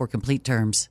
for complete terms.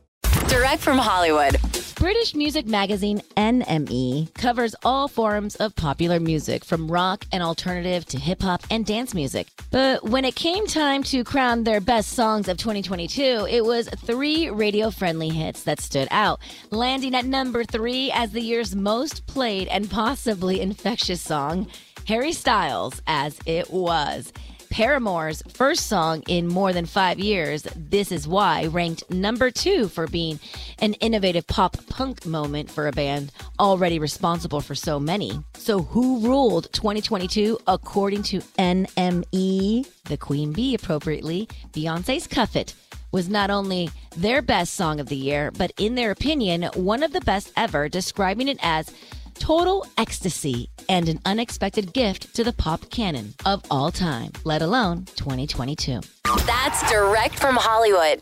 Direct from Hollywood. British music magazine NME covers all forms of popular music, from rock and alternative to hip hop and dance music. But when it came time to crown their best songs of 2022, it was three radio friendly hits that stood out, landing at number three as the year's most played and possibly infectious song Harry Styles, As It Was. Paramore's first song in more than five years, This Is Why, ranked number two for being an innovative pop punk moment for a band already responsible for so many. So, who ruled 2022 according to NME? The Queen Bee, appropriately, Beyonce's Cuff It was not only their best song of the year, but in their opinion, one of the best ever, describing it as total ecstasy and an unexpected gift to the pop canon of all time, let alone 2022. That's direct from Hollywood.